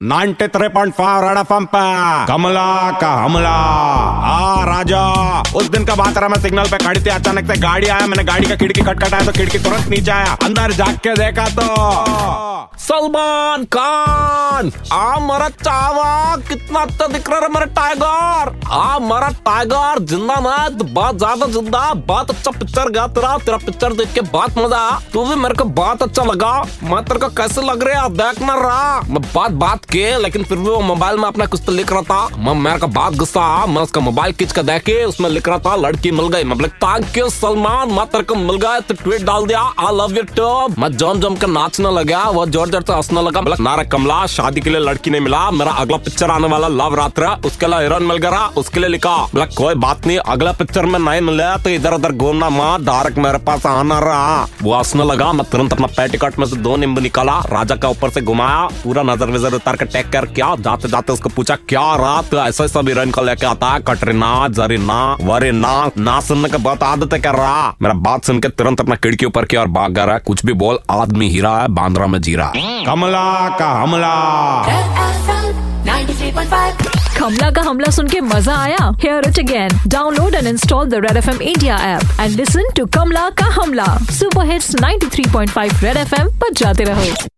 Ninety three point five red F पे। कमला का हमला। आ, राजा, उस दिन का बात रहा, मैं सिग्नल पे खड़ी थी, अचानक से गाड़ी आया, मैंने गाड़ी का खिड़की खटखटाया तो खिड़की तुरंत नीचे आया, अंदर जाग के देखा तो। सलमान खान, आ, मरा चावा, कितना अच्छा दिख रहा है मेरा टाइगर आ, मरा टाइगर ज़िंदा मत बहुत ज़्यादा ज़िंदा बहुत अच्छा पिक्चर गया तेरा तेरा पिक्चर देख के बहुत मज़ा तू भी मेरे को बहुत अच्छा लगा, मैं तेरे को कैसे लग रहा है देख ना रहा। मैं बात बात के, लेकिन फिर भी वो मोबाइल में अपना कुछ तो लिख रहा था। मैं मेरे का बात गुस्सा मैं उसका मोबाइल खींच कर देखे उसमें लिख रहा था, लड़की मिल गई। मैं बोले थैंक यू सलमान, मैं तेरे को मिल गया तो ट्वीट डाल दिया आई लव यू टू मैं जम जम कर नाचने लगा, वो ज़ोर ज़ोर से हंसने लगा। बोला, नारा कमला, शादी के लिए लड़की नहीं मिला, मेरा अगला पिक्चर आने वाला लव रात्र, उसके लिए हीरोइन मिल गया, उसके लिए लिखा। बोला, कोई बात नहीं, अगला पिक्चर में नहीं मिला तो इधर उधर घूमना माँ डायरेक्ट मेरे पास आना रहा। वो हंसने लगा, मैं तुरंत अपना पेटिकट में से दो नींबू निकाला, राजा का ऊपर से घुमाया, पूरा नज़र विजर उतार कर टेक कर किया जाते जाते उसको पूछा क्या रात तो ऐसा सब हीरोइन को लेके आता है कटरीना जरीना वरीना ना सुनने का बहुत आदत है कर। रहा मेरा बात सुन के तुरंत अपना खिड़की ऊपर किया और भाग गया रहा। कुछ भी बोल आदमी हीरा है बांद्रा में जीरा कमला का हमला। कमला का हमला सुन के मज़ा आया? Hear it again download and install the red F M India app and listen to Kamla का हमला super hits 93.5 red F M पर जाते रहो।